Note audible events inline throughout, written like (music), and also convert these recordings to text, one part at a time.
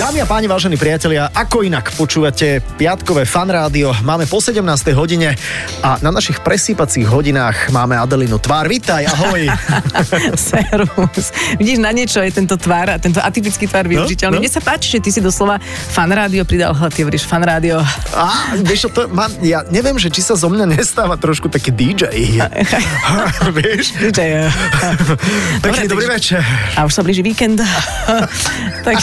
Dámy a páni, vážení priatelia, ako inak počúvate piatkové fan rádio. Máme po 17. hodine a na našich presýpacích hodinách máme Adelinu tvár. Vítaj, ahoj. (laughs) Servus. Vidíš, na niečo je tento tvár, tento atypický tvár využiteľný. no. Mne sa páči, že ty si doslova fan rádio pridal, ale ty hovoríš fan rádio. A, vieš to mám, ja neviem, že či sa zo mňa nestáva trošku taký DJ. (laughs) (laughs) vieš? DJ. Pekný dobrý večer. A už sa blíži víkend. tak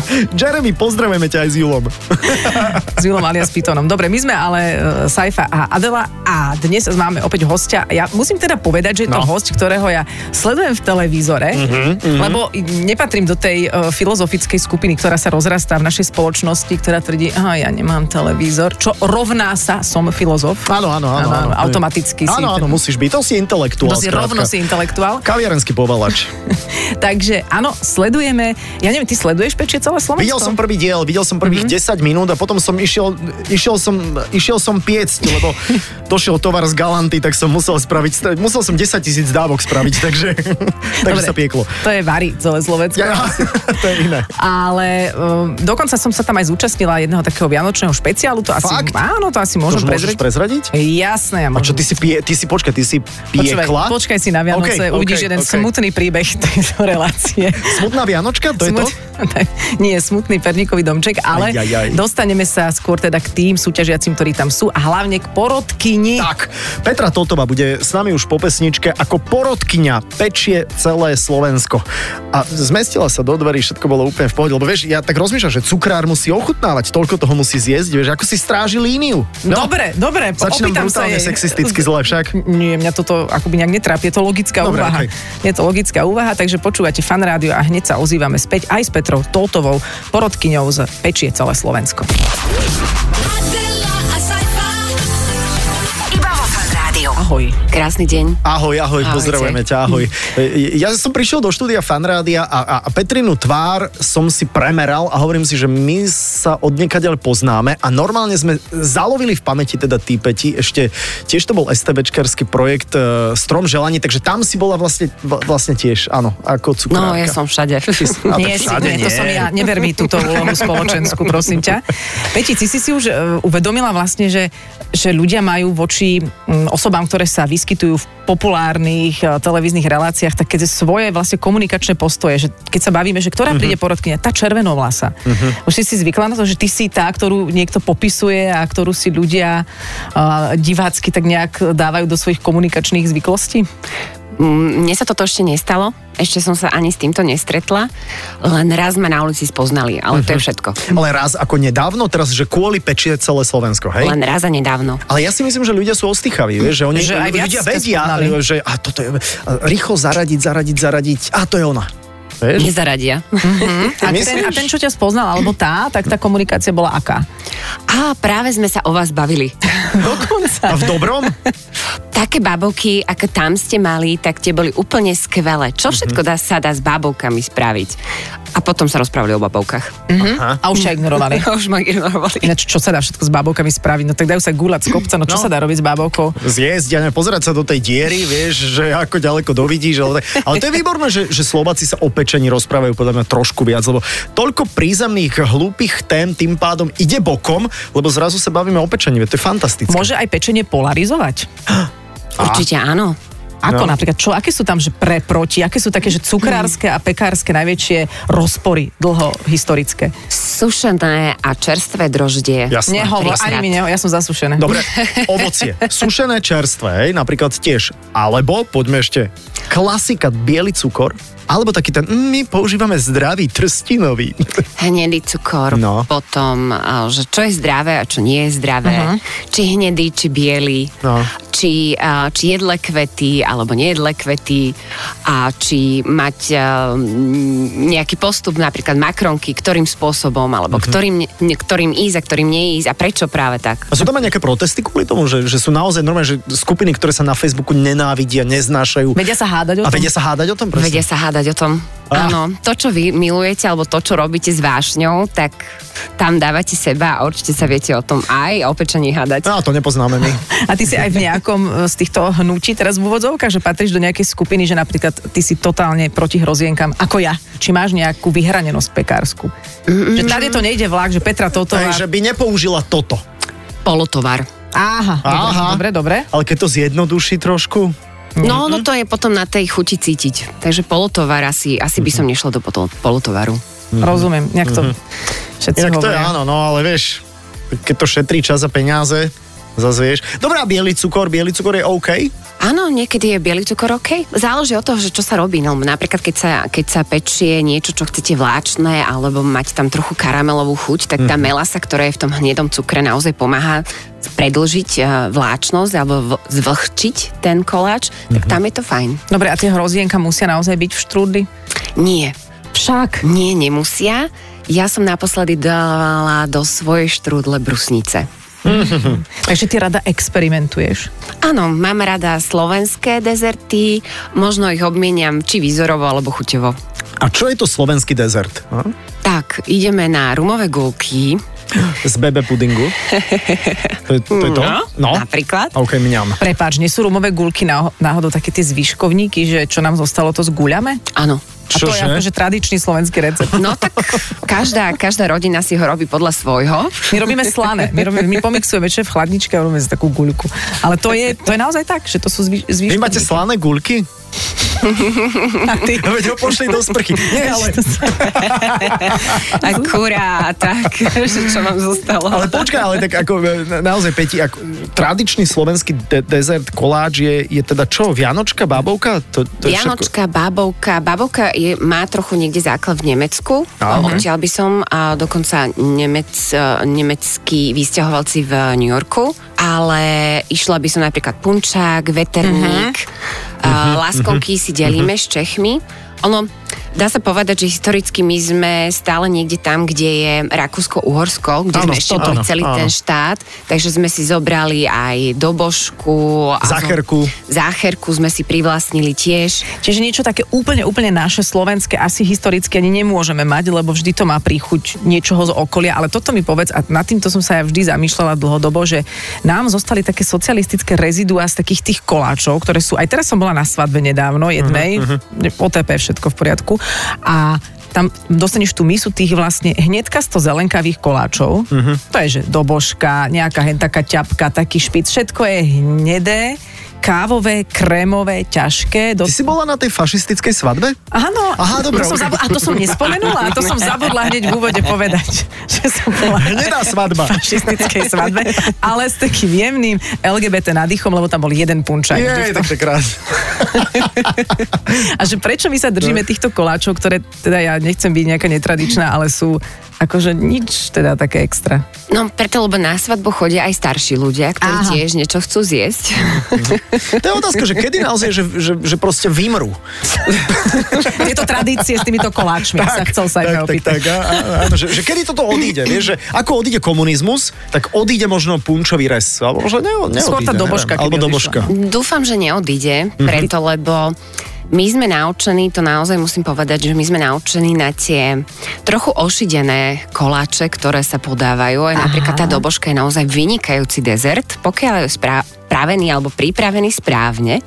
(laughs) Jeremy, pozdravujeme ťa aj s Julom. s Julom alias Pitonom. Dobre, my sme ale uh, Saifa a Adela a dnes máme opäť hostia. Ja musím teda povedať, že je to No. host, ktorého ja sledujem v televízore, lebo nepatrím do tej uh, filozofickej skupiny, ktorá sa rozrastá v našej spoločnosti, ktorá tvrdí, aha, ja nemám televízor, čo rovná sa som filozof. Áno, áno, áno. Áno, automaticky si- Áno, áno, musíš byť. To si intelektuál. To si skrátka. rovno si intelektuál. Kaviarenský povalač. (laughs) Takže áno, sledujeme. Ja neviem, ty sleduješ pečie celé Slovensko? Videl som prvý diel, videl som prvých mm-hmm. 10 minút a potom som išiel, išiel som, išiel som piecť, lebo (laughs) došiel tovar z Galanty, tak som musel spraviť, musel som 10 tisíc dávok spraviť, (laughs) takže, takže sa pieklo. To je Vary, celé Slovensko. Ja, (laughs) to je iné. Ale um, dokonca som sa tam aj zúčastnila jedného takého vianočného špeciálu. To asi, Fakt? áno, to asi To môžem môžeš prezrieť. prezradiť? Jasné, ja A môžem. čo, ty si, pie, ty si, počkaj, ty si piekla? počkaj si na Vianoce, Okay, uvidíš okay, jeden okay. smutný príbeh tejto relácie. Smutná Vianočka, to je to? Nie, smutný perníkový domček, ale Aj, aj, aj. dostaneme sa skôr teda k tým súťažiacim, ktorí tam sú a hlavne k porodkyni. Tak, Petra Totová bude s nami už po pesničke ako porodkyňa pečie celé Slovensko. A zmestila sa do dverí, všetko bolo úplne v pohode, lebo vieš, ja tak rozmýšľam, že cukrár musí ochutnávať, toľko toho musí zjesť, vieš, ako si stráži líniu. No, Dobre, dobre, Začínam opýtam sa jej. sexisticky zle však. Nie, mňa toto akoby nejak netrápi, je to logická Dobre, úvaha. okej. Je to logická úvaha, takže počúvate fan rádio a hneď sa ozývame späť aj s Petrou Totovou, porodkyňou z Pečie celé Slovensko. Ahoj. Krásny deň. Ahoj, ahoj, Ahojte. pozdravujeme ťa, ahoj. (laughs) Ja som prišiel do štúdia Fanrádia a, a, a Petrinu tvár som si premeral a hovorím si, že my sa od poznáme a normálne sme zalovili v pamäti teda tí Peti, ešte tiež to bol STBčkarský projekt e, Strom želaní, takže tam si bola vlastne, vlastne tiež, áno, ako cukrárka. No, ja som všade. A (laughs) tak nie, všade nie, to som ja. Neber mi túto úlohu spoločenskú, prosím ťa. Peti, ty si si už e, uvedomila vlastne, že, že ľudia majú voči osobám, ktoré sa vyskytujú v populárnych e, televíznych reláciách, také svoje vlastne komunikačné postoje, že keď sa bavíme, že ktorá príde porodkynia, tá červenovlasa. Už si si zvykla na to, že ty si tá, ktorú niekto popisuje a ktorú si ľudia uh, divácky tak nejak dávajú do svojich komunikačných zvyklostí? Mm, Mne sa toto ešte nestalo. Ešte som sa ani s týmto nestretla. Len raz ma na ulici spoznali, ale to je všetko. Ale raz ako nedávno, teraz, že kvôli pečie celé Slovensko, hej? Len raz a nedávno. Ale ja si myslím, že ľudia sú ostýchaví, vieš, že oni Že aj viac ľudia vedia, spoznali. že a toto je, a rýchlo zaradiť, zaradiť, zaradiť, a to je ona. Vieš? Nezaradia. A (laughs) ten, a ten, čo ťa spoznal, alebo tá, tak tá komunikácia bola aká? A práve sme sa o vás bavili. Dokonca. (laughs) A v dobrom? (laughs) Také babovky, ako tam ste mali, tak tie boli úplne skvelé. Čo všetko dá, sa dá s babovkami spraviť? A potom sa rozprávali o babovkách. A už ťa ignorovali. (laughs) Už ma ignorovali. Ináč, čo sa dá všetko s bábovkami spraviť? No tak dajú sa gulať z kopca, no čo No. sa dá robiť s bábovkou? Zjesť, ja neviem, pozerať sa do tej diery, vieš, že ako ďaleko dovidíš. Ale, ale to je výborné, že, že Slováci sa o pečení rozprávajú podľa mňa trošku viac, lebo toľko prízemných, hlúpych tém tým pádom ide bokom, lebo zrazu sa bavíme o pečení, to je fantastické. Môže aj pečenie polarizovať? (gasps) Určite áno. Ako No. napríklad, čo, aké sú tam že pre, proti, aké sú také, že cukrárske a pekárske najväčšie rozpory dlho historické? Sušené a čerstvé droždie. Jasné. Nehovor, ani mi neho, ja som zasušená. Dobre, ovocie. (laughs) Sušené čerstvé, hej, napríklad tiež. Alebo, poďme ešte, klasika, biely cukor, alebo taký ten, mm, my používame zdravý trstinový. (laughs) hnedý cukor, No. potom, a, že čo je zdravé a čo nie je zdravé, uh-huh. či hnedý, či biely, No. či, a, či jedle kvety alebo nejedle kvety a či mať m, nejaký postup, napríklad makronky, ktorým spôsobom, alebo uh-huh. ktorým, ne, ktorým ísť a ktorým neísť a prečo práve tak. A sú tam aj nejaké protesty kvôli tomu, že, že sú naozaj normálne, že skupiny, ktoré sa na Facebooku nenávidia, neznášajú. Vedia sa hádať o A tom? vedia sa hádať o tom? Presne? Vedia sa hádať o tom. Ah. Áno, to, čo vy milujete, alebo to, čo robíte s vášňou, tak tam dávate seba a určite sa viete o tom aj o pečení hádať. No, to nepoznáme my. A ty si aj v nejakom e, z týchto hnutí teraz v úvodzovkách, že patríš do nejakej skupiny, že napríklad ty si totálne proti hrozienkam, ako ja. Či máš nejakú vyhranenosť pekársku? Že tady to nejde vlak, že Petra toto... Hej, že by nepoužila toto. Polotovar. Aha, Aha. dobre, dobre. Ale keď to zjednoduší trošku, No, no to je potom na tej chuti cítiť. Takže polotovar asi, asi by som nešla do polotovaru. Rozumiem, nejak to všetci Inak to je áno, no ale vieš, keď to šetrí čas a peniaze, zase vieš. Dobrá, biely cukor, biely cukor je OK. Áno, niekedy je biely cukor OK. Záleží od toho, že čo sa robí. No, napríklad, keď sa, keď sa pečie niečo, čo chcete vláčne, alebo mať tam trochu karamelovú chuť, tak tá melasa, ktorá je v tom hnedom cukre, naozaj pomáha predlžiť eh, vláčnosť alebo zvlhčiť ten koláč, tak tam je to fajn. Dobre, a tie hrozienka musia naozaj byť v štrúdli? Nie, Však. nie, nemusia. Ja som naposledy dala do svojej štrúdle brusnice. (laughs) Takže ty rada experimentuješ. Áno, mám rada slovenské dezerty, možno ich obmieniam či výzorovo alebo chuťovo. A čo je to slovenský dezert? A? Tak, ideme na rumové gulky, Z bebe pudingu? To je to? Je to? No. napríklad. OK, mňam. Prepáč, nie sú rumové gulky náho- náhodou také tie zvyškovníky, že čo nám zostalo, to zguľame? Áno. A to je akože tradičný slovenský recept. No tak každá, každá rodina si ho robí podľa svojho. My robíme slané, my, robíme, my pomixujeme čo v chladničke a robíme si takú guľku. Ale to je, to je naozaj tak, že to sú zvy, Vy máte slané guľky? A ty, No veď ho pošli do sprchy. Nie, ale, Akurát, tak, že čo vám zostalo. ale počkaj, ale tak ako e, na- naozaj, Peti, ako, tradičný slovenský de- dezert, koláč je, je teda čo? Vianočka, bábovka? To, to je všetko? Vianočka, bábovka. Bábovka je, má trochu niekde základ v Nemecku. Ok. Odtiaľ by som a dokonca Nemec, eh, nemeckí vysťahovalci v New Yorku. Ale išla by som napríklad punčák, veterník, Mhm. Uh-huh. láskonky si delíme s Čechmi. Ono, dá sa povedať, že historicky my sme stále niekde tam, kde je Rakúsko-Uhorsko, kde Áno, sme ešte boli celý áno. ten štát, takže sme si zobrali aj dobožku. Zácherku. Zácherku sme si privlastnili tiež. Čiže niečo také úplne, úplne naše slovenské asi historicky ani nemôžeme mať, lebo vždy to má príchuť niečoho z okolia, ale toto mi povedz, a nad týmto som sa ja vždy zamýšľala dlhodobo, že nám zostali také socialistické reziduá z takých tých koláčov, ktoré sú, aj teraz som bola na svadbe nedávno, jednej, uh-huh, OTP, všetko v poriadku, a tam dostaneš tú misu tých vlastne hnedkasto zelenkavých koláčov. Uh-huh. To je, že dobožka, nejaká hen taká ťapka, taký špic, všetko je hnedé, kávové, krémové, ťažké. Do... Ty si bola na tej fašistickej svadbe? Áno, Aha, dobre, to som a to som nespomenula, a to som zabudla hneď v úvode povedať, (laughs) že som bola Hnedá svadba. fašistickej svadbe, ale s takým jemným LGBT nadýchom, lebo tam bol jeden punčak. Je, tak to krásne. (laughs) A že prečo my sa No. držíme týchto koláčov, ktoré teda ja nechcem byť nejaká netradičná, ale sú akože nič teda také extra. No preto, lebo na svadbu chodia aj starší ľudia, ktorí Aha. tiež niečo chcú zjesť. To je otázka, že kedy naozaj, že, že, že proste vymrú. (laughs) Tieto tradície s týmito koláčmi sa chcel sa tak, aj tak, opýtať. tak, á- áno, že, že kedy toto odíde, vieš, že ako odíde komunizmus, tak odíde možno punčový res, alebo možno ne, neodíde, Skôr tá dobožka, neviem, alebo dobožka. Dúfam, že neodíde, Mhm. preto, lebo my sme naučení, to naozaj musím povedať, že my sme naučení na tie trochu ošidené koláče, ktoré sa podávajú. Aj napríklad tá dobožka je naozaj vynikajúci dezert, pokiaľ je sprá- spravený alebo pripravený správne.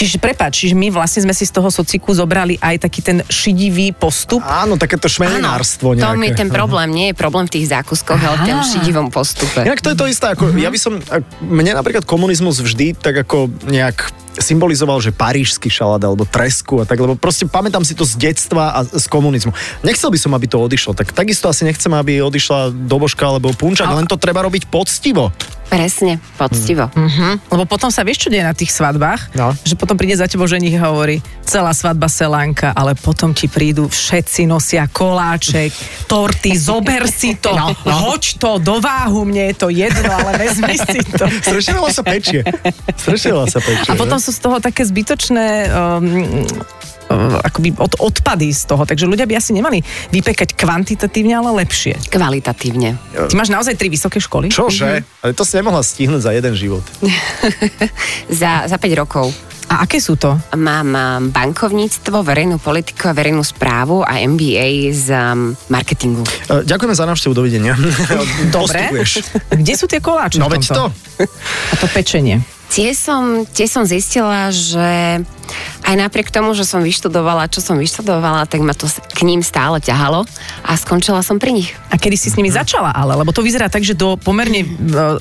Čiže prepáč, čiže my vlastne sme si z toho sociku zobrali aj taký ten šidivý postup. Áno, takéto šmelinárstvo to nejaké. je ten problém. Nie je problém v tých zákuskoch, ale v tom Aha. šidivom postupe. Inak to je to isté, ako ja by som, mne napríklad komunizmus vždy tak ako nejak symbolizoval, že parížský šalát alebo tresku a tak, lebo proste pamätám si to z detstva a z komunizmu. Nechcel by som, aby to odišlo, tak takisto asi nechcem, aby odišla dobožka alebo punčak, len to treba robiť poctivo. Presne, poctivo. Hm? Lebo potom sa vieš, čo deje na tých svadbách? No. Že potom príde za tebou ženich a hovorí, celá svadba selánka, ale potom ti prídu, všetci nosia koláček, torty, (laughs) zober si to, No, no. hoď to do váhu, mne je to jedno, ale vezmi si to. (laughs) Strašne sa pečie. Strašne sa pečie. A potom že? sú z toho také zbytočné um, akoby od, odpady z toho. Takže ľudia by asi nemali vypekať kvantitatívne, ale lepšie. Kvalitatívne. Ty máš naozaj tri vysoké školy? Čože? Ale to si nemohla stihnúť za jeden život. (laughs) Za, za 5 rokov. A aké sú to? Mám um, bankovníctvo, verejnú politiku a verejnú správu a MBA z um, marketingu. E, Ďakujeme za návštevu, dovidenia. (laughs) (laughs) Dobre. Postupuješ. Kde sú tie koláče No veď to. A to pečenie. Tie som, tie som zistila, že aj napriek tomu, že som vyštudovala, čo som vyštudovala, tak ma to k ním stále ťahalo a skončila som pri nich. A kedy si s nimi začala ale? Lebo to vyzerá tak, že do pomerne e,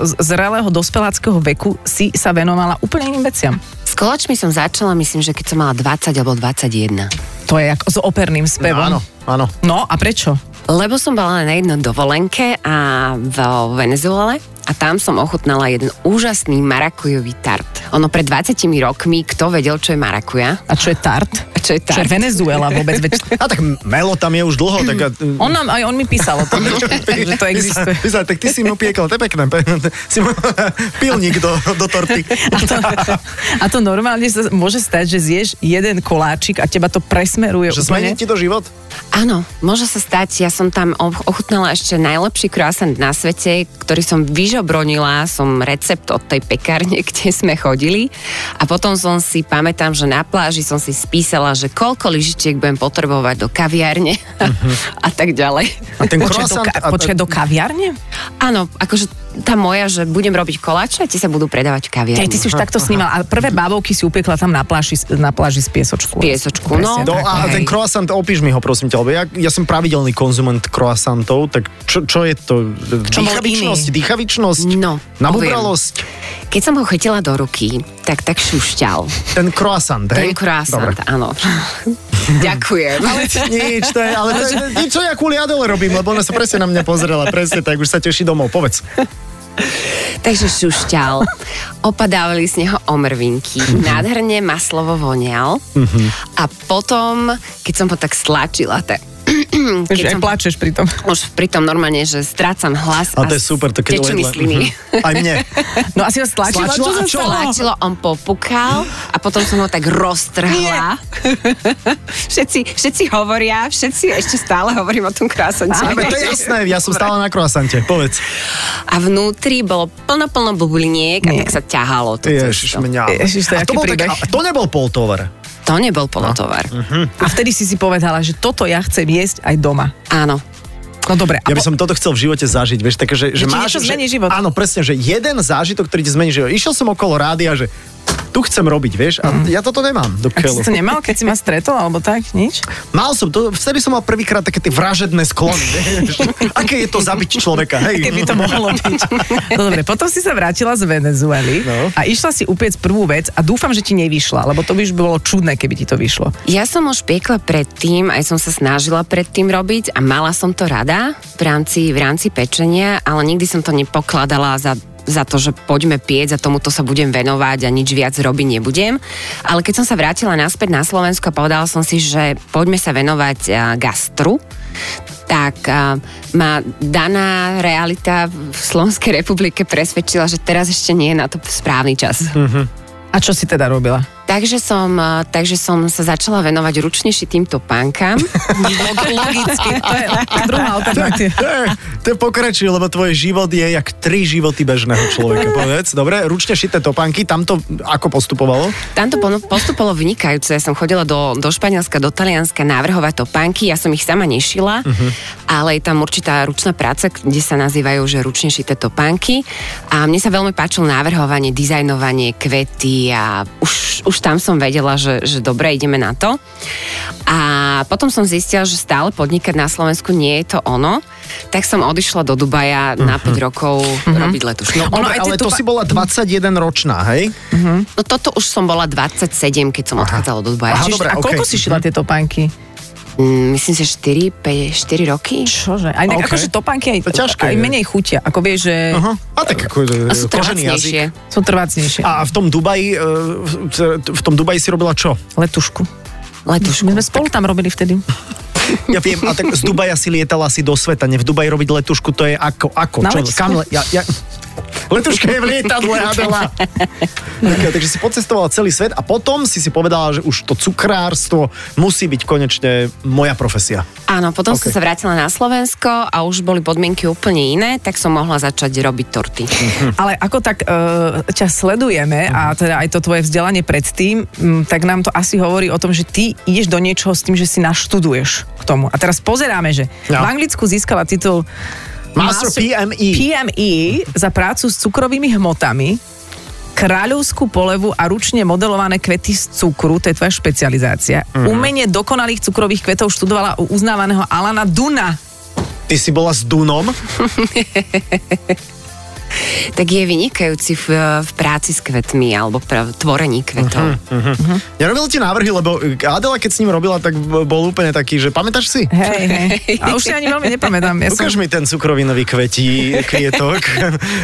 z- zrelého dospeláckého veku si sa venovala úplne iným veciam. S kolačmi som začala, myslím, že keď som mala 20 alebo 21. To je ako s operným spevom. Áno, áno. No a prečo? Lebo som bola na jednej dovolenke a v Venezuele a tam som ochutnala jeden úžasný marakujový tart. Ono pred 20 rokmi, kto vedel, čo je marakuja? A čo je tart? A čo je Čo je tart? Venezuela vôbec? Veď A (laughs) tak Melo tam je už dlho, tak... a- on, nám, aj on mi písal o tom, (laughs) že to existuje. Vyzerá, tak ty si mu piekol, to je pekné. pe- (laughs) Si mu pilník do, do torty. A to, a to normálne sa môže stať, že zješ jeden koláčik a teba to presmeruje Že úplne. zmení ti to život? Áno, môže sa stať. Ja som tam och- ochutnala ešte najlepší croissant na svete, ktorý som vyžobronila, som recept od tej pekárne, (laughs) kde sme chodili. A potom som si, pamätám, že na pláži som si spísala, že koľko lyžičiek budem potrebovať do kaviárne (laughs) a tak ďalej. A ten Počkaj, do, ka- počkaj, do kaviarne? Áno, akože tá moja, že budem robiť koláče a tie sa budú predávať v kaviarni. Ty si už takto snímal. A prvé bábovky si upiekla tam na pláži, na pláži z piesočku. Piesočku, no. No a hej. ten croissant, opíš mi ho prosím ťa, lebo ja, ja som pravidelný konzument croissantov, tak čo, čo je to? Čo bol Dýchavičnosť, dýchavičnosť? No, Nabubralosť? Keď som ho chytila do ruky, tak tak šušťal. Ten croissant, hej? Ten croissant, Dobre. áno. (laughs) Ďakujem. Nič, to je, ale to je, nič, (laughs) čo ja kvôli Adele robím, lebo ona sa presne na mňa pozrela, presne tak, už sa teší domov, povedz. Takže šušťal, opadávali z neho omrvinky, nádherne maslovo vonial a potom, keď som ho tak stlačila, tak Že keď aj som plačeš pri tom. už pri tom normálne, že strácam hlas A to je super, to keď tečú mi sliny. (laughs) Aj mne. No asi ho stlačila. Stlačila čo a čo? Stlačilo, on popukal a potom som ho tak roztrhla. (laughs) všetci, všetci hovoria, všetci ešte stále hovorím o tom krásante. Ale to je jasné, ja som stále na croissante, povedz. A vnútri bolo plno, plno bubliniek a tak sa ťahalo to Ježiš, mňa. Ježiš, to a to, bol tak, a to nebol poltovar. To nebol polotovar. A vtedy si si povedala, že toto ja chcem jesť aj doma. Áno. No dobre. Ja by som toto chcel v živote zažiť, vieš, také, že, Že že máš... že, zmení život. Áno, presne, že jeden zážitok, ktorý ti zmení život. Išiel som okolo rádia, že tu chcem robiť, vieš, a ja toto nemám do a keľu. si to nemal, keď si ma stretol, alebo tak, nič? Mal som, to, vtedy som mal prvýkrát také tie vražedné sklony, (laughs) vieš. Aké je to zabiť človeka, hej? Keby to mohlo byť. No dobre, potom si sa vrátila z Venezuely No. a išla si upiec prvú vec a dúfam, že ti nevyšla, lebo to by už bolo čudné, keby ti to vyšlo. Ja som už piekla predtým, aj som sa snažila predtým robiť a mala som to rada v rámci, v rámci pečenia, ale nikdy som to nepokladala za za to, že poďme piec a tomuto sa budem venovať a nič viac robiť nebudem. Ale keď som sa vrátila naspäť na Slovensku a povedala som si, že poďme sa venovať gastru, tak a, ma daná realita v Slovenskej republike presvedčila, že teraz ešte nie je na to správny čas. A čo si teda robila? Takže som, a, takže som sa začala venovať ručne šitým topánkam. (laughs) Logicky, to je druhá (laughs) alternatíva. To je, pokračuje, lebo tvoj život je jak tri životy bežného človeka, (laughs) povedz. Dobre, ručne šité topánky, tam to ako postupovalo? Tam to postupovalo vynikajúce. Ja som chodila do, do Španielska, do Talianska návrhovať topánky. Ja som ich sama nešila, ale je tam určitá ručná práca, kde sa nazývajú, že ručne šité topánky. A mne sa veľmi páčilo návrhovanie, dizajnovanie, kvety a už, už tam som vedela, že, že dobre, ideme na to. A potom som zistila, že stále podnikať na Slovensku nie je to ono. Tak som odišla do Dubaja na 5 rokov robiť letušku. No, Ono Dobre, ale to topa- si bola 21 ročná, hej? no toto už som bola 27, keď som odchádzala do Dubaja. Aha, Čiže, dobre, a koľko si šila tie topánky? Mm, myslím si, že 4, 5, 4 roky. Čože? Aj okay. OK. akože topánky aj, To ťažké, aj je. menej chutia. Ako vieš, že Aha. A tak ako A sú trvácnejšie. jazyk. sú trvácnejšie. A v tom Dubaji, e, v- v tom Dubaji si robila čo? Letušku. Letušku. My sme spolu tam robili vtedy. Ja viem, a tak z Dubaja si lietala asi do sveta, ne v Dubaji robiť letušku, to je ako, ako, Na čo, letisku. kam, le- ja, ja, Letuška je v lietadle, (laughs) Adela. tak, takže si pocestovala celý svet a potom si si povedala, že už to cukrárstvo musí byť konečne moja profesia. Áno, potom Ok. som sa vrátila na Slovensko a už boli podmienky úplne iné, tak som mohla začať robiť torty. Ale ako tak uh, ťa sledujeme a teda aj to tvoje vzdelanie predtým, m, tak nám to asi hovorí o tom, že ty ideš do niečoho s tým, že si naštuduješ k tomu. A teraz pozeráme, že No. v Anglicku získala titul Master PME. PME za prácu s cukrovými hmotami, kráľovskú polevu a ručne modelované kvety z cukru, to je tvoja špecializácia. Mhm. Umenie dokonalých cukrových kvetov študovala u uznávaného Alana Duna. Ty si bola s Dunom. (laughs) Tak je vynikajúci v, v práci s kvetmi alebo v tvorení kvetov. Mhm. Nerobil ti návrhy, lebo Adela, keď s ním robila, tak bol úplne taký, že pamätáš si? Hej, hej. A už si ani veľmi nepamätám. Ja som... Ukáž mi ten cukrovinový kvetí, kvietok. (laughs)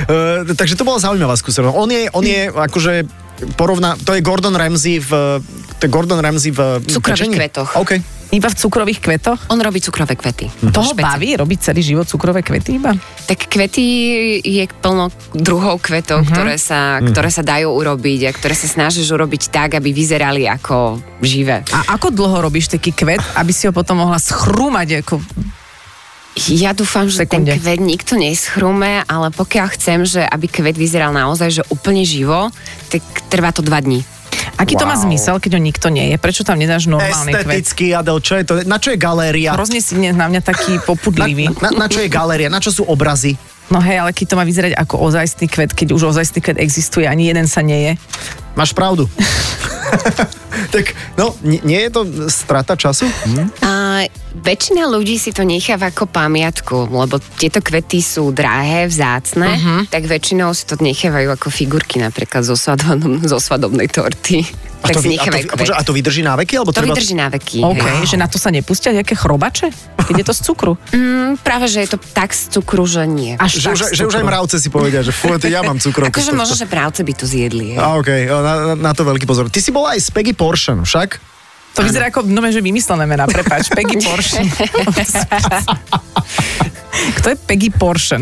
Eh, Takže to bola zaujímavá skúsenosť. On je, on je akože porovná, to je Gordon Ramsay v, to je Gordon Ramsay v Cukrových kvetoch. OK. Iba v cukrových kvetoch? On robí cukrové kvety. Toho Špeci- baví robiť celý život cukrové kvety iba? Tak kvety je plno druhov kvetov, uh-huh. ktoré, sa, ktoré sa dajú urobiť a ktoré sa snažíš urobiť tak, aby vyzerali ako živé. A ako dlho robíš taký kvet, aby si ho potom mohla schrúmať ako... Ja dúfam, že Sekunde. ten kvet nikto neschrume, ale pokiaľ chcem, že aby kvet vyzeral naozaj že úplne živo, tak trvá to dva dní. Aký to má Wow. zmysel, keď ho nikto nie je? Prečo tam nedáš normálny kvet? Estetický, Adel, čo je to? Na čo je galéria? Hrozne si na mňa taký Na, popudlivý. na, na čo je galéria? Na čo sú obrazy? No hej, ale keď to má vyzerať ako ozajstný kvet, keď už ozajstný kvet existuje, ani jeden sa nie je. Máš pravdu. (laughs) tak, no, nie, nie je to strata času? Hm? A väčšina ľudí si to necháva ako pamiatku, lebo tieto kvety sú drahé, vzácne, uh-huh. tak väčšinou si to nechávajú ako figurky napríklad zo, svadobn- zo svadobnej torty. tak to, si a, to, počkaj, a to vydrží na veky? Alebo To treba... vydrží na veky. OK, hej. že na to sa nepustia nejaké chrobače? Keď je to z cukru. Mm, práve, že je to tak z cukru, že nie. Až Že, už, že už aj mravce si povedia, že fú, ja mám (laughs) cukrovku. Akože možno, že právce by to zjedli. hej. A okej, okay, na, na- to veľký pozor. Ty si bola aj s Peggy Porsche, však? To vyzerá ako, no že vymyslené mená, prepáč, (laughs) Peggy Porsche. (laughs) Kto je Peggy Porsche?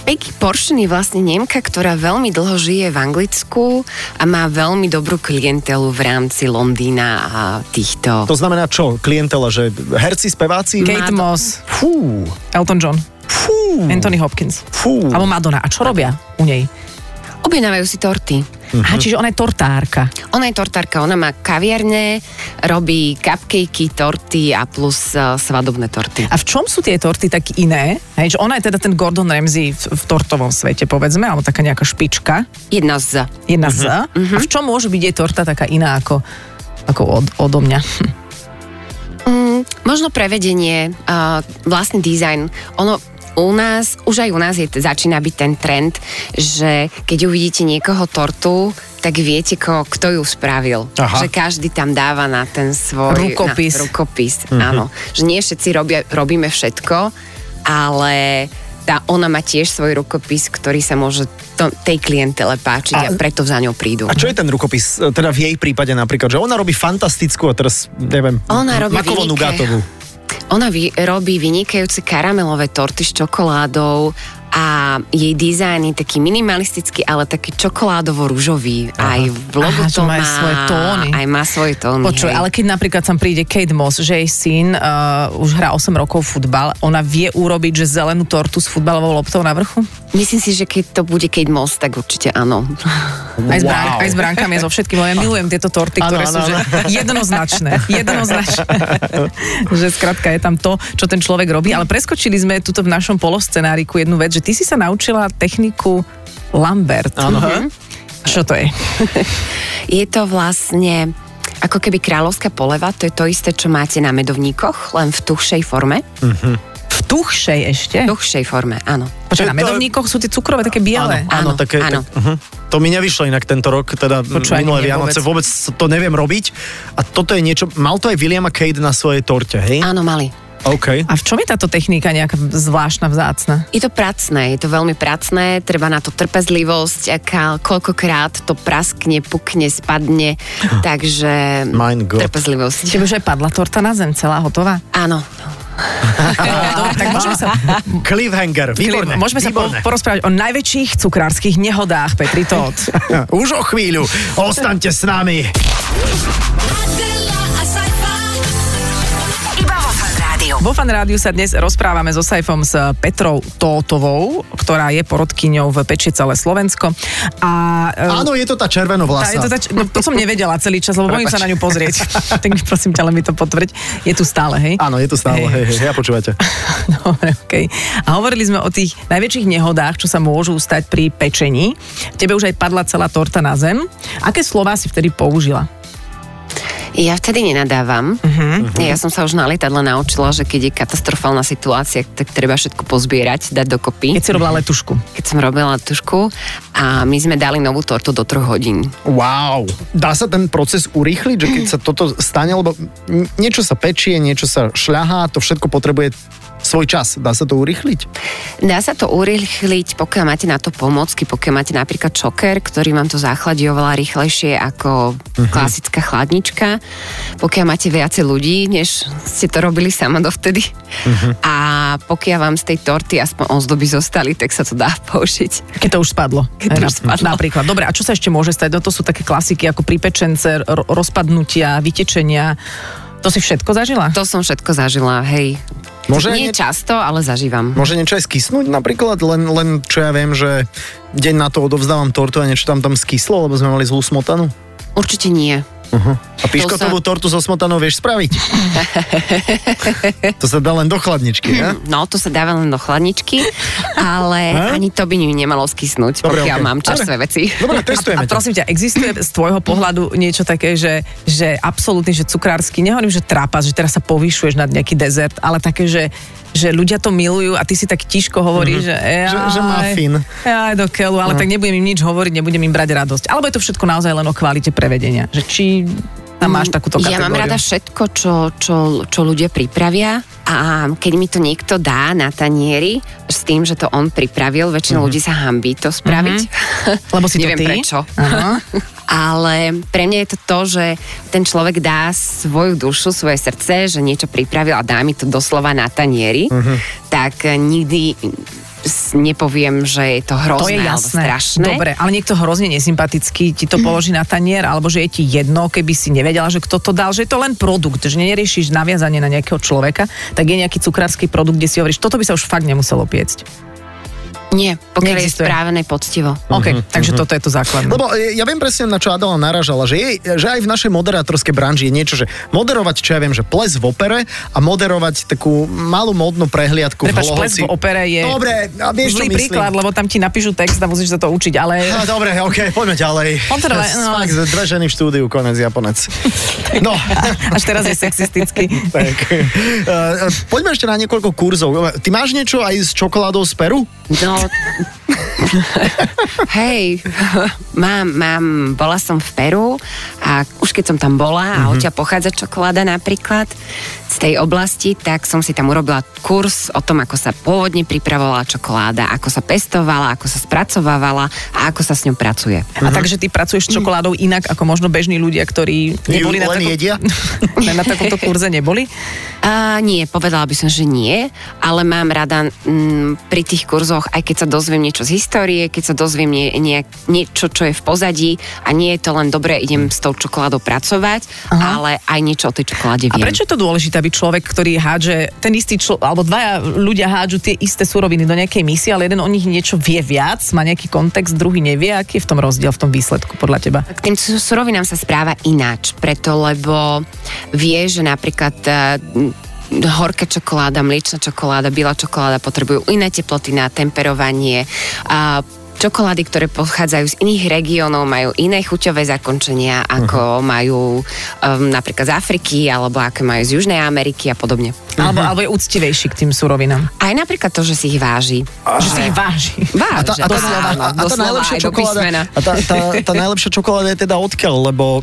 Peggy Porsche je vlastne Nemka, ktorá veľmi dlho žije v Anglicku a má veľmi dobrú klientelu v rámci Londýna a týchto... To znamená čo? Klientela, že herci, speváci? Kate Má Moss, Fú, Elton John, fú, Anthony Hopkins. fú. Alebo Madonna. A čo robia u nej? Objednávajú si torty. Aha, čiže ona je tortárka. Ona je tortárka, ona má kaviarne, robí cupcakey, torty a plus uh, svadobné torty. A v čom sú tie torty tak iné? Hej, že ona je teda ten Gordon Ramsay v, v tortovom svete, povedzme, alebo taká nejaká špička, Jedna z... jedna z. A v čom môže byť jej torta taká iná ako, ako od, odo mňa? Mm, možno prevedenie, uh, vlastný dizajn. Ono u nás, už aj u nás je, začína byť ten trend, že keď uvidíte niekoho tortu, tak viete, ko, kto ju spravil. Aha. Že každý tam dáva na ten svoj... Rukopis. Na, rukopis, áno. Že nie všetci robia, robíme všetko, ale tá, ona má tiež svoj rukopis, ktorý sa môže to, tej klientele páčiť a, A- preto za ňou prídu. A čo je ten rukopis? E, Teda v jej prípade napríklad, že ona robí fantastickú a teraz, neviem, Ona robí makovo nugátovú. Ona vy, robí vynikajúce karamelové torty s čokoládou a jej dizajn je taký minimalistický, ale taký čokoládovo-ružový. Aj v logo Aha, to má svoje tóny. Aj má svoje tóny. Počuj, hej. ale keď napríklad tam príde Kate Moss, že jej syn uh, už hrá 8 rokov futbal, ona vie urobiť, že zelenú tortu s futbalovou loptou na vrchu? Myslím si, že keď to bude Kate Moss, tak určite áno. Aj s, brán- Wow. aj s bránkami, so všetkým. lebo Ja milujem tieto torty, ktoré áno, sú že áno. (laughs) jednoznačné. Jednoznačné. (laughs) že skrátka je tam to, čo ten človek robí. Ale preskočili sme tuto v našom poloscenáriku jednu vec, že ty si sa naučila techniku Lambert. Áno. Mhm. Čo to je? (laughs) Je to vlastne ako keby kráľovská poleva, to je to isté, čo máte na medovníkoch, len v tuchšej forme. V tuchšej ešte? V tuchšej forme, áno. Počkaj, na medovníkoch sú tie cukrové také biele. Áno, Áno, také, áno. Tak, uh-huh. To mi nevyšlo inak tento rok, teda Počúvaj, minulé Vianoce, vôbec. to neviem robiť. A toto je niečo, mal to aj William a Kate na svojej torte, hej? Áno, mali. OK. A v čom je táto technika nejaká zvláštna, vzácna? Je to pracné, je to veľmi pracné, treba na to trpezlivosť, aká, koľkokrát to praskne, pukne, spadne, takže trpezlivosť. Tebe už aj padla torta na zem, celá hotová? Áno. Dobre, tak môžeme sa, Cliffhanger, výborné. môžeme sa po, výborné. porozprávať o najväčších cukrárskych nehodách, Petri Todd. (laughs) Už o chvíľu, ostaňte s nami. Vo Fan Rádiu sa dnes rozprávame so Saifom s Petrou Tótovou, ktorá je porodkyňou v Peči celé Slovensko. A, e, Áno, je to tá Tá, červenovlasa. je to, tač, no, to som nevedela celý čas, lebo bojím sa na ňu pozrieť. (laughs) tak prosím ťa, ale mi to potvrď. Je tu stále, hej? Áno, je to stále, hej, hej, ja počúvate. (laughs) Dobre, okej. A hovorili sme o tých najväčších nehodách, čo sa môžu stať pri pečení. Tebe už aj padla celá torta na zem. Aké slova si vtedy použila? Ja vtedy nenadávam. Uh-huh. Ja som sa už na lietadle naučila, že keď je katastrofálna situácia, tak treba všetko pozbierať, dať dokopy. Keď si robila letušku. Keď som robila tušku a my sme dali novú tortu do troch hodín. Wow. Dá sa ten proces urýchliť, že keď sa toto stane, lebo niečo sa pečie, niečo sa šľahá, to všetko potrebuje svoj čas. Dá sa to urýchliť? Dá sa to urýchliť, pokiaľ máte na to pomocky, pokiaľ máte napríklad čoker, ktorý vám to zachladí oveľa rýchlejšie ako uh-huh. klasická chladnička. Pokiaľ máte viacej ľudí, než ste to robili sama dovtedy. Uh-huh. A pokiaľ vám z tej torty aspoň ozdoby zostali, tak sa to dá použiť. Keď to už spadlo. Keď spadlo. Napríklad. Dobre, a čo sa ešte môže stať? No to sú také klasiky ako pripečence, ro- rozpadnutia, vytečenia. To si všetko zažila? To som všetko zažila, hej. Môže Nie nie- často, ale zažívam. Môže niečo aj skysnúť napríklad, len, len čo ja viem, že deň na to odovzdávam tortu a niečo tam tam skyslo, lebo sme mali zlú smotanu. Určite nie. A piškotovú sa- tortu so smotanou vieš spraviť? (laughs) to sa dá len do chladničky, ne? No, to sa dáva len do chladničky, ale (laughs) Ha? ani to by mi nemalo skysnúť, Dobre, pokiaľ okej. mám čerstvé Dobre. veci. Dobre, A, testujeme a to. prosím ťa, existuje z tvojho pohľadu niečo také, že, že absolútny, že cukrársky, nehovorím, že trápas, že teraz sa povyšuješ nad nejaký dezert, ale také, že, že ľudia to milujú a ty si tak tiško hovoríš, že, Že- jaj, že muffin. Jaj, do keľu, ale tak nebudem im nič hovoriť, nebudem im brať radosť. Alebo je to všetko naozaj len o kvalite prevedenia. Že či tam máš takúto kategóriu. Ja mám rada všetko, čo, čo, čo ľudia pripravia a keď mi to niekto dá na tanieri s tým, že to on pripravil, väčšina ľudí sa hambí to spraviť. Lebo si to (laughs) Neviem ty? prečo. Aha. (laughs) Ale pre mňa je to to, že ten človek dá svoju dušu, svoje srdce, že niečo pripravil a dá mi to doslova na tanieri, tak eh, nikdy nepoviem, že je to To hrozné je alebo jasné. strašné. Dobre, ale niekto hrozne nesympatický ti to položí na tanier, alebo že je ti jedno, keby si nevedela, že kto to dal, že je to len produkt, že neriešiš naviazanie na nejakého človeka, tak je nejaký cukrársky produkt, kde si hovoríš, toto by sa už fakt nemuselo piecť. Nie, pokiaľ Neexistuje. je správené poctivo. OK, takže toto je to základné. Lebo e, ja viem presne, na čo Adela naražala, že, je, že aj v našej moderátorskej branži je niečo, že moderovať, čo ja viem, že ples v opere a moderovať takú malú módnu prehliadku Prepač, v ples v opere je Dobre, a vieš, čo zlý myslím. príklad, lebo tam ti napíšu text a musíš sa to učiť, ale... No, dobre, ok, poďme ďalej. Potrebe, no. Fakt, dve ženy v štúdiu, konec, Japonec. (laughs) No, Až teraz je sexistický. (laughs) tak. Uh, poďme ešte na niekoľko kurzov. Ty máš niečo aj s čokoládou z Peru? No, hej, mám, mám, bola som v Peru a už keď som tam bola a Mhm. odtiaľ pochádza čokoláda napríklad z tej oblasti, tak som si tam urobila kurz o tom, ako sa pôvodne pripravovala čokoláda, ako sa pestovala, ako sa spracovávala a ako sa s ňou pracuje. A takže ty pracuješ s čokoládou inak ako možno bežní ľudia, ktorí neboli na, takom- jedia? (laughs) na takomto kurze neboli? A nie, povedala by som, že nie, ale mám rada mm, pri tých kurzoch, aj keď sa dozviem niečo z histórie, keď sa dozviem nie, nie, niečo, čo je v pozadí a nie je to len dobre, idem s tou čokoládou pracovať, Aha. ale aj niečo o tej čokoláde A viem. prečo je to dôležité, aby človek, ktorý hádže, ten istý člo, alebo dvaja ľudia hádžu tie isté suroviny do nejakej misie, ale jeden o nich niečo vie viac, má nejaký kontext, druhý nevie, aký je v tom rozdiel v tom výsledku podľa teba? K tým su- surovinám sa správa ináč, preto lebo vie, že napríklad eh, horká čokoláda, mliečna čokoláda, biela čokoláda potrebujú iné teploty na temperovanie. A čokolády, ktoré pochádzajú z iných regiónov, majú iné chuťové zakončenia, ako majú um, napríklad z Afriky, alebo ako majú z Južnej Ameriky a podobne. Alebo, alebo je úctivejší k tým surovinám. Aj napríklad to, že si ich váži. Že si ich váži. A tá, Váži, a tá, a, a tá doslova najlepšia čokoláda, písmena. a tá, tá, tá najlepšia čokoláda je teda odkiaľ, lebo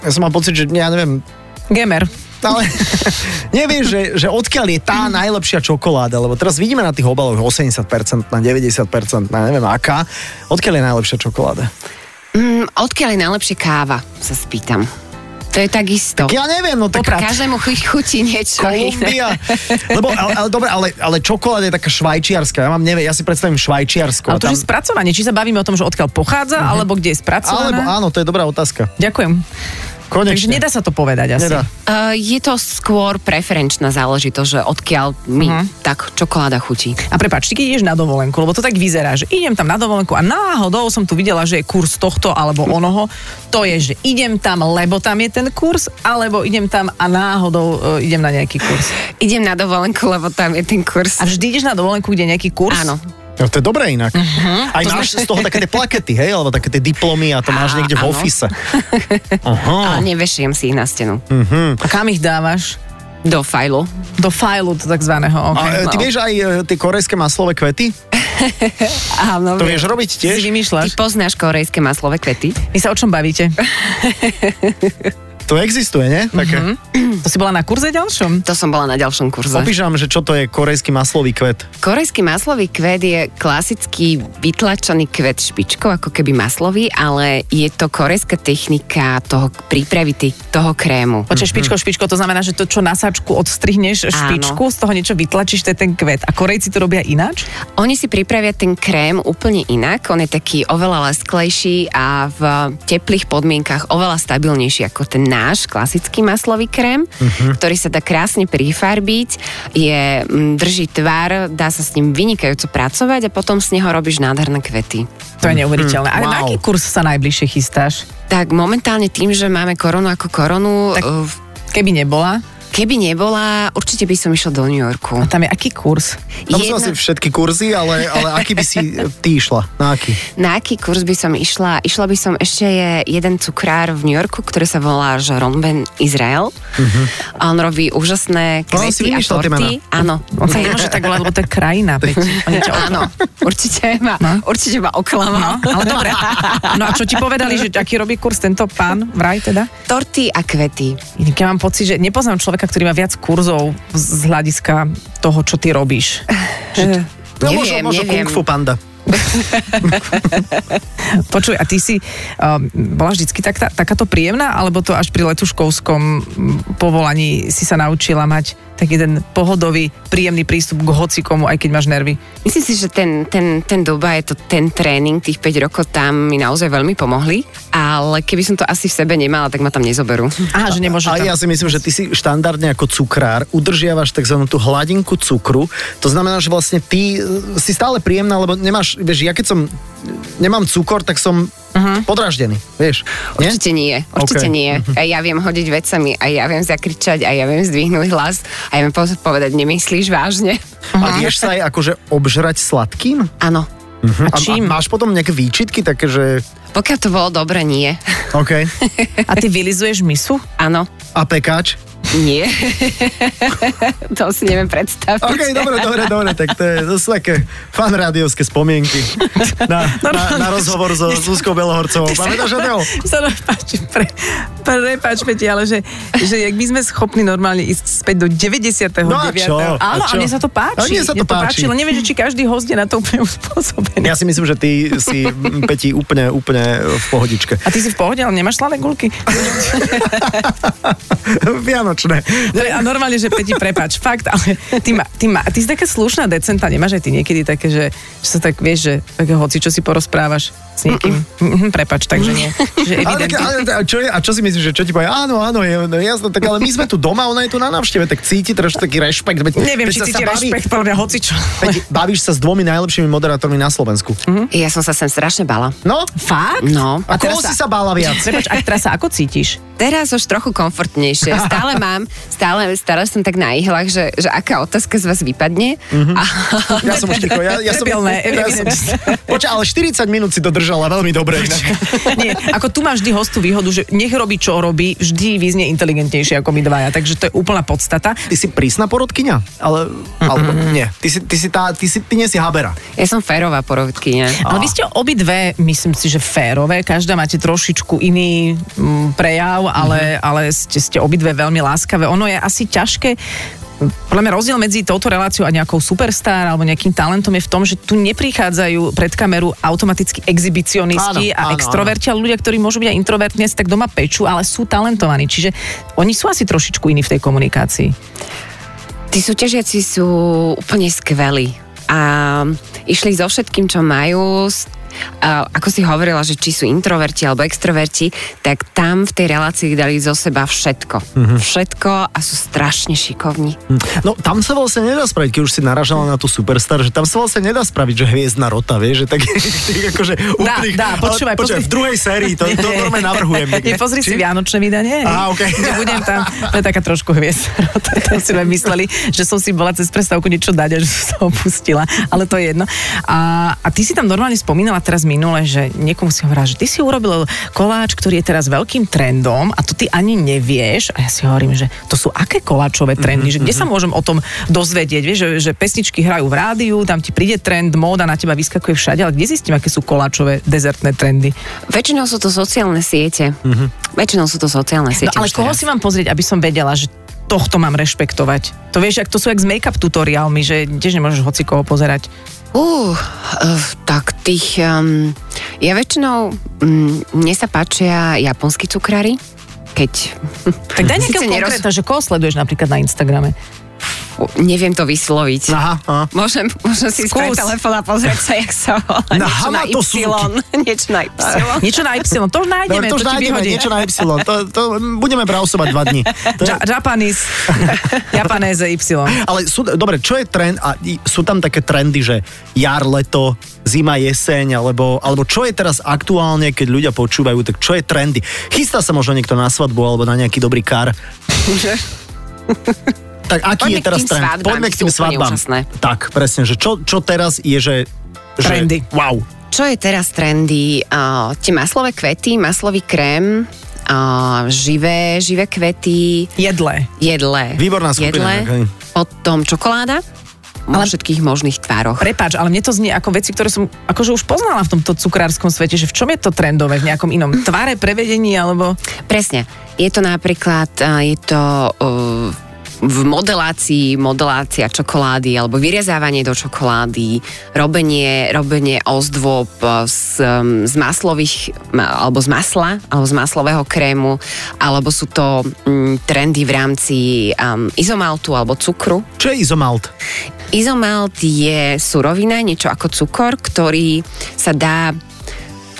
ja som mal pocit, že ja neviem, Gamer. Ale (laughs) nevieš, že, že odkiaľ je tá najlepšia čokoláda, lebo teraz vidíme na tých obaloch 80%, na 90%, na neviem aká. Odkiaľ je najlepšia čokoláda? Mm, odkiaľ je najlepšie káva, sa spýtam. To je takisto. Ja neviem, no tak Každému chuť chutí niečo iné. Kolumbia. (laughs) Lebo, ale, ale, dobre, ale, ale čokoláda je taká švajčiarska. Ja mám, neviem, ja si predstavím Švajčiarsko. Ale to Tam- je spracovanie. Či sa bavíme o tom, že odkiaľ pochádza, alebo kde je spracovaná? Alebo áno, to je dobrá otázka. Ďakujem. Takže Konečne. nedá sa to povedať asi. Nedá. Uh, je to skôr preferenčná záležitosť, že odkiaľ mi Mhm. tak čokoláda chutí. A prepáč, ty keď ideš na dovolenku, lebo to tak vyzerá, že idem tam na dovolenku a náhodou som tu videla, že je kurz tohto alebo onoho. To je, že idem tam, lebo tam je ten kurz, alebo idem tam a náhodou e, idem na nejaký kurz. Idem na dovolenku, lebo tam je ten kurz. A vždy ideš na dovolenku, kde je nejaký kurz? Áno. No, to je dobré inak. Mhm. Aj máš z toho také tie plakety, hej? Alebo také tie diplomy a to máš Á, niekde v áno. office. Ale (laughs) nevešiem si ich na stenu. A kam ich dávaš? Do fajlu. Do fajlu takzvaného. A Okay. e, ty no. vieš aj e, tie korejské maslové kvety? (laughs) Áno. To vieš robiť tiež? Si Ty vymýšľaš? poznáš korejské maslové kvety? Vy sa o čom bavíte? (laughs) To existuje, nie? Také. To si bola na kurze ďalšom? To som bola na ďalšom kurze. Opíš nám, že čo to je korejský maslový kvet. Korejský maslový kvet je klasický vytlačený kvet špičkou, ako keby maslový, ale je to korejská technika toho prípravy tý- toho krému. Počkaj, špičko, špičko, to znamená, že to, čo na sačku odstrihneš špičku, z toho niečo vytlačíš, to je ten kvet. A Korejci to robia ináč? Oni si pripravia ten krém úplne inak, on je taký oveľa lesklejší a v teplých podmienkach oveľa stabilnejší ako ten náš klasický maslový krém, uh-huh. ktorý sa dá krásne prifarbiť, je, mm, drží tvar, dá sa s ním vynikajúco pracovať a potom z neho robíš nádherné kvety. To je neuveriteľné. A na wow. aký kurz sa najbližšie chystáš? Tak momentálne tým, že máme koronu ako koronu, Tak- tak... Keby nebola, keby nebola, určite by som išla do New Yorku. a tam je aký kurz? Tam sú asi všetky kurzy, ale, ale aký by si e, ty išla? Na aký? Na aký kurz by som išla? Išla by som ešte je jeden cukrár v New Yorku, ktorý sa volá že Ronben Izrael. Uh-huh. A on robí úžasné kvety a vymýšľal tie torty. Áno. On sa nemôže tak volať, lebo to je krajina. Áno, určite ma, No. určite ma oklamal. No, ale dobre. No a čo ti povedali, že aký robí kurz tento pán vraj teda? Torty a kvety. Ja mám pocit, že nepoznám človeka, ktorý má viac kurzov z hľadiska toho, čo ty robíš. No, Neviem, možno, možno neviem. Kung Fu Panda. (laughs) Počuj, a ty si um, bola vždycky tak, tá, takáto príjemná, alebo to až pri letuškovskom povolaní si sa naučila mať taký ten pohodový, príjemný prístup k hocikomu, aj keď máš nervy? Myslím si, že ten, ten, ten doba je to ten tréning, tých 5 rokov tam mi naozaj veľmi pomohli, ale keby som to asi v sebe nemala, tak ma tam nezoberú. Aha, že nemôže A tam... ja si myslím, že ty si štandardne ako cukrár udržiavaš tzv. tú hladinku cukru. To znamená, že vlastne ty e, si stále príjemná, lebo nemáš, vieš, ja keď som nemám cukor, tak som uh-huh. podráždený, vieš. Nie? Určite nie, určite OK. nie. A ja viem hodiť vecami, a ja viem zakričať, a ja viem zdvihnúť hlas, a ja viem po- povedať, nemyslíš vážne? A vieš sa aj akože obžrať sladkým? Áno. A čím? A máš potom nejaké výčitky také, že Pokiaľ to bolo dobre, nie. OK. (laughs) A ty vylizuješ misu? Áno. A pekáč? Nie. (laughs) to si neviem predstaviť. OK, dobre, dobre, dobre, tak to, je, to sú také fan rádiovské spomienky na, na, na rozhovor so Zuzkou Belohorcovou. Pamätáš neho? (laughs) Sa nám páči, pre, prepáč, Peti, ale že, že jak my sme schopní normálne ísť späť do 99. No a čo? A Áno, a, čo? mne sa to páči. A mne sa to páči. ale neviem, že či každý host je na to úplne uspôsobený. Ja si myslím, že ty si, Peti, úplne, úplne v pohodičke. A ty si v pohode, ale nemáš slané gulky? (laughs) Vianočné. A normálne, že Peti, prepáč, fakt, ale ty, ma, ty, ma, ty si taká slušná decenta, nemáš aj ty niekedy také, že, že sa tak vieš, že také hoci, čo si porozprávaš s niekým. Mm-mm, prepáč, takže nie. Že Ale, tak, ale, a, čo je, a čo si myslíš, že čo ti povie? Áno, áno, je, no, jasno, tak ale my sme tu doma, ona je tu na návšteve, tak cíti trošku taký rešpekt. Veď, Neviem, veď či sa cíti sa baví- rešpekt, podľa mňa hoci čo. Veď bavíš sa s dvomi najlepšími moderátormi na Slovensku. Ja som sa sem strašne bala. No? Fakt? No. A koho teraz si sa bála viac? Prepač, a teraz sa ako cítiš? Teraz už trochu komfortnejšie. Stále mám, stále, stále som tak na ihlách, že, že aká otázka z vás vypadne. A, Ja som už ticho. Ja, ja som, Debilné, ja som, poča, ale 40 minút si to držala veľmi dobre. (laughs) Nie, ako tu máš vždy hostu výhodu, že nech robí, čo robí, vždy vyznie inteligentnejšie ako my dvaja, takže to je úplná podstata. Ty si prísna porodkyňa? Ale, alebo nie. Ty si, ty si, tá, ty si, ty nie si habera. ja som férová porodkyňa. Ale vy ste obidve, myslím si, že férové, každá máte trošičku iný mm, prejav, ale, ale ste, ste obidve veľmi láskavé. Ono je asi ťažké podľa mňa rozdiel medzi touto reláciou a nejakou superstar alebo nejakým talentom je v tom, že tu neprichádzajú pred kameru automaticky exhibicionisti Áno, a áno, extroverti, ale ľudia, ktorí môžu byť aj introvertní, si tak doma pečú, ale sú talentovaní. Čiže oni sú asi trošičku iní v tej komunikácii. Tí súťažiaci sú úplne skvelí a išli so všetkým, čo majú. s- Ako si hovorila, že či sú introverti alebo extroverti, tak tam v tej relácii dali zo seba všetko. Mhm. Všetko a sú strašne šikovní. No tam sa vlastne nedá spraviť, keď už si naražala na tú superstar, že tam sa vlastne nedá spraviť, že hviezdna rota, vieš, že tak (laughs) akože úplných... dá, počúvaj, ale, počúvaj, pozri. v druhej sérii, to, to normálne (laughs) navrhujem. Nie, pozri si Vianočné vydanie. Á. Že (laughs) budem tam, to je taká trošku hviezd. tam si len mysleli, že som si bola cez prestávku niečo dať a že som sa opustila. Ale to je jedno. A, a ty si tam normálne spomínala teraz minule, že niekomu si hovorila, že ty si urobil koláč, ktorý je teraz veľkým trendom a to ty ani nevieš. A ja si hovorím, že to sú aké koláčové trendy, že kde sa môžem o tom dozvedieť, vieš, že, že pesničky hrajú v rádiu, tam ti príde trend, móda na teba vyskakuje všade, ale kde zistím, aké sú koláčové dezertné trendy? Väčšinou sú to sociálne siete. Väčšinou sú to sociálne No siete. ale už koho teraz. si mám pozrieť, aby som vedela, že tohto mám rešpektovať? To vieš, ak to sú jak s make-up tutoriálmi, že tiež nemôžeš hoci koho pozerať. Uh, uh, tak tých... Um, ja väčšinou... Um, mne sa páčia japonskí cukrári, keď... Tak daj nejakého (laughs) Síce neroz- že koho sleduješ napríklad na Instagrame. Neviem to vysloviť. Aha, aha. Môžem, môžem si Skús. z telefóna pozrieť sa, jak sa volá. Na niečo na Hamato Y. (laughs) Niečo na Y. (laughs) Niečo na Y, to už nájdeme, Dobre, to to, už ti nájdeme niečo na Y. To, to budeme brausovať dva dní. (laughs) To je, Ja, Japanese, Japanéze Y. ale sú, dobre, čo je trend? A sú tam také trendy, že jar, leto, zima, jeseň, alebo, alebo čo je teraz aktuálne, keď ľudia počúvajú, tak čo je trendy? Chystá sa možno niekto na svadbu alebo na nejaký dobrý kar. Tak aký Poďme je teraz trend? svadbám, Poďme k tým svadbám. Tak, presne, že čo, čo teraz je, že... že Trendy. Wow. Čo je teraz trendy? Uh, tie maslové kvety, maslový krém, uh, živé, živé kvety, Jedle. jedle. Výborná skupina, Jedle, potom čokoláda, vo Ale- všetkých možných tvároch. Prepáč, ale mne to znie ako veci, ktoré som akože už poznala v tomto cukrárskom svete, že v čom je to trendové, v nejakom inom (laughs) tvare, prevedení, alebo... Presne. Je to napríklad, je to uh, v modelácii, modelácia čokolády alebo vyrezávanie do čokolády, robenie, robenie ozdôb z, um, z maslových, ma- alebo z masla, alebo z maslového krému, alebo sú to um, trendy v rámci um, izomaltu alebo cukru. Čo je izomalt? Izomalt je surovina, niečo ako cukor, ktorý sa dá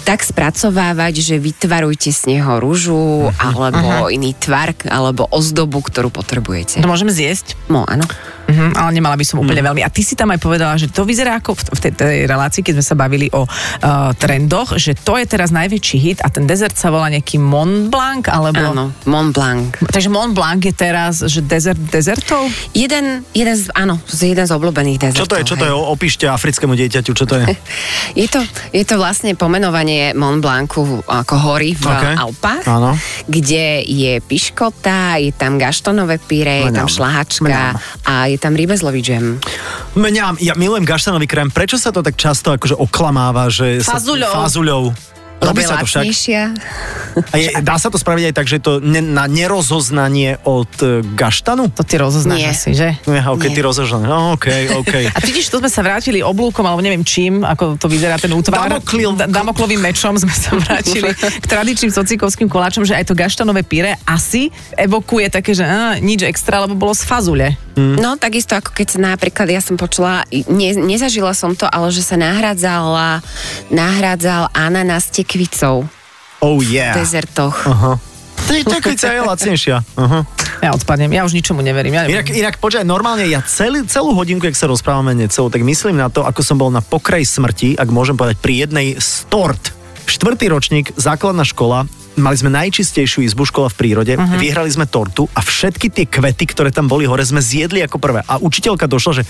tak spracovávať, že vytvarujte z neho rúžu alebo iný tvar alebo ozdobu, ktorú potrebujete. To môžeme zjesť? No áno. Mhm, ale nemala by som úplne veľmi. A ty si tam aj povedala, že to vyzerá ako v, v tej, tej relácii, keď sme sa bavili o uh, trendoch, že to je teraz najväčší hit a ten dezert sa volá nejaký Mont Blanc, alebo... Áno, Mont Blanc. Takže Mont Blanc je teraz, že dezert dezertov? Jeden, jeden z, áno, z jeden z obľúbených dezertov. Čo to je? Čo to je? Opíšte africkému dieťaťu, čo to je? (laughs) Je to, je to vlastne pomenovanie Mont Blancu ako hory v Ok. Alpách, Áno. kde je piškota, je tam gaštonové píre, je tam šlahačka Mňam. a je tam rybezlový džem. Mňam, ja milujem gaštanový krém. Prečo sa to tak často akože oklamáva, že... sa- Fazuľou. Robí sa to však. A je, dá sa to spraviť aj tak, že to ne, na nerozoznanie od e, gaštanu? To ty rozoznáš Nie. asi, že? No, ja, ok, Nie. ty rozožaný. No, ok, ok. (laughs) A vidíš, tu sme sa vrátili oblúkom, alebo neviem čím, ako to vyzerá ten útvar. Damoklil- Da- Damoklovým mečom sme sa vrátili k tradičným socikovským koláčom, že aj to gaštanové píre asi evokuje také, že á, nič extra, lebo bolo z fazule. No, takisto ako keď sa napríklad, ja som počula, ne, nezažila som to, ale že sa nahradzala, nahradzal ananás tekvicou Oh v yeah. dezertoch. Aha. Ty, tekvica je lacnejšia. Aha. Ja odpadnem, ja už ničomu neverím. Ja Inak, inak počkaj, normálne ja celý, celú hodinku, ak sa rozprávame necelú, tak myslím na to, ako som bol na pokraji smrti, ak môžem povedať, pri jednej z tort. Štvrtý ročník, základná škola, mali sme najčistejšiu izbu škola v prírode, uh-huh. vyhrali sme tortu a všetky tie kvety, ktoré tam boli hore, sme zjedli ako prvé. A učiteľka došla, že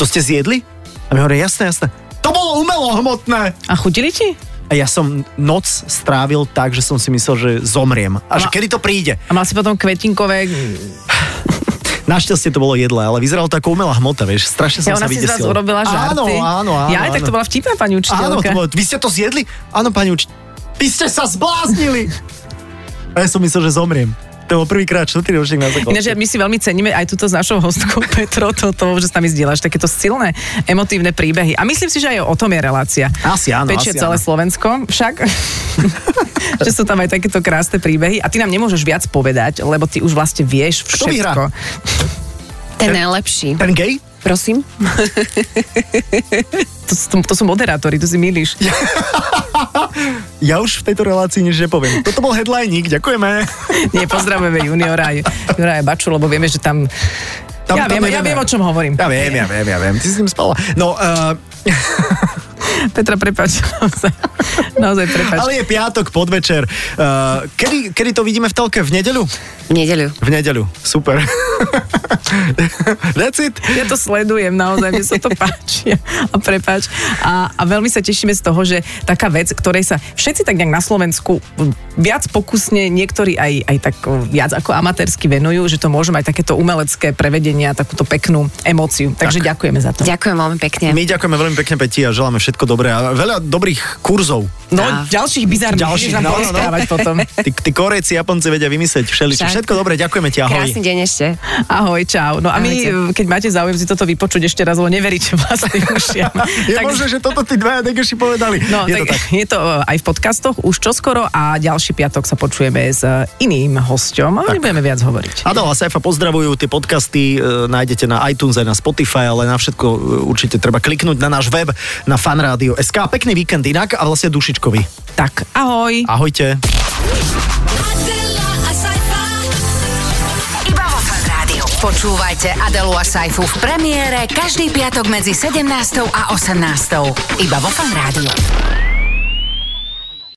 to ste zjedli? A my hovoríme, jasné, jasné. To bolo umelo hmotné. A chutili ti? A ja som noc strávil tak, že som si myslel, že zomriem. A že No. kedy to príde? A mal si potom kvetinkové... Našťastie to bolo jedle, ale vyzeralo to ako umelá hmota, vieš. Strašne som Ja, sa ona si z vás vydesil. urobila žarty. Áno, áno, áno. Ja aj tak áno. to bola vtipná pani Áno, učiteľka. to bolo, vy ste to zjedli? Áno, pani uč... Vy ste sa zbláznili! (laughs) A ja som myslel, že zomriem. To bol prvýkrát štvrtý ročník na základke. Ináč my si veľmi ceníme aj túto s našou hostkou (laughs) Petro, to, to, že s nami zdieľaš takéto silné emotívne príbehy. A myslím si, že aj o tom je relácia. Asi áno, Pečie asi celé áno. Slovensko, však. (laughs) že sú tam aj takéto krásne príbehy. A ty nám nemôžeš viac povedať, lebo ty už vlastne vieš Kto vyhrá? všetko. Ten najlepší. Ten gay? Prosím. To, to, to sú moderátori, to si milíš. Ja už v tejto relácii nič nepoviem. Toto bol headliník, ďakujeme. Nie, pozdravujeme juniora juniora aj Baču, lebo vieme, že tam... Tam- ja, tam viem, ja viem, o čom hovorím. Ja viem, ja viem, ja viem. Ty si s ním spala. No, uh, (laughs) Petra, prepač. Naozaj, naozaj prepač. ale je piatok, podvečer. Uh, kedy, kedy to vidíme v telke? V nedeľu? V nedeľu. V nedeľu. Super. That's it. Ja to sledujem, naozaj, mne sa to (laughs) páči. A prepač. A, a veľmi sa tešíme z toho, že taká vec, ktorej sa všetci tak nejak na Slovensku viac pokusne, niektorí aj, aj tak viac ako amatérsky venujú, že to môže mať takéto umelecké prevedenie a takúto peknú emóciu. Takže tak. ďakujeme za to. Ďakujem veľmi pekne. My ďakujeme veľmi pekne Peti a želáme všetko dobré a veľa dobrých kurzov. No, Á. ďalších bizarných, Ďalších, no, no, no. potom. (laughs) Tí, tí Korejci, Japonci vedia vymyslieť všeličo. Tak. Všetko dobré, ďakujeme ti, ahoj. Krásny deň ešte. Ahoj, čau. No a my, Ahojte. keď máte záujem si toto vypočuť ešte raz, lebo neveríte (laughs) vlastným ušiam. (laughs) Je možné, že toto tí dvaja degeši povedali. No, je tak, to tak. je to uh, aj v podcastoch už čoskoro a ďalší piatok sa počujeme s uh, iným hosťom, ale nebudeme viac hovoriť. Adel a Saifa pozdravujú, tie podcasty e, nájdete na iTunes aj na Spotify, ale na všetko e, určite treba kliknúť na náš web na fanradio.sk. Pekný víkend inak a vlastne dušičkový. Tak, ahoj. Ahojte. Rádiu. Počúvajte Adelu a Saifu v premiére každý piatok medzi 17. a 18. Iba vo Fan Rádiu.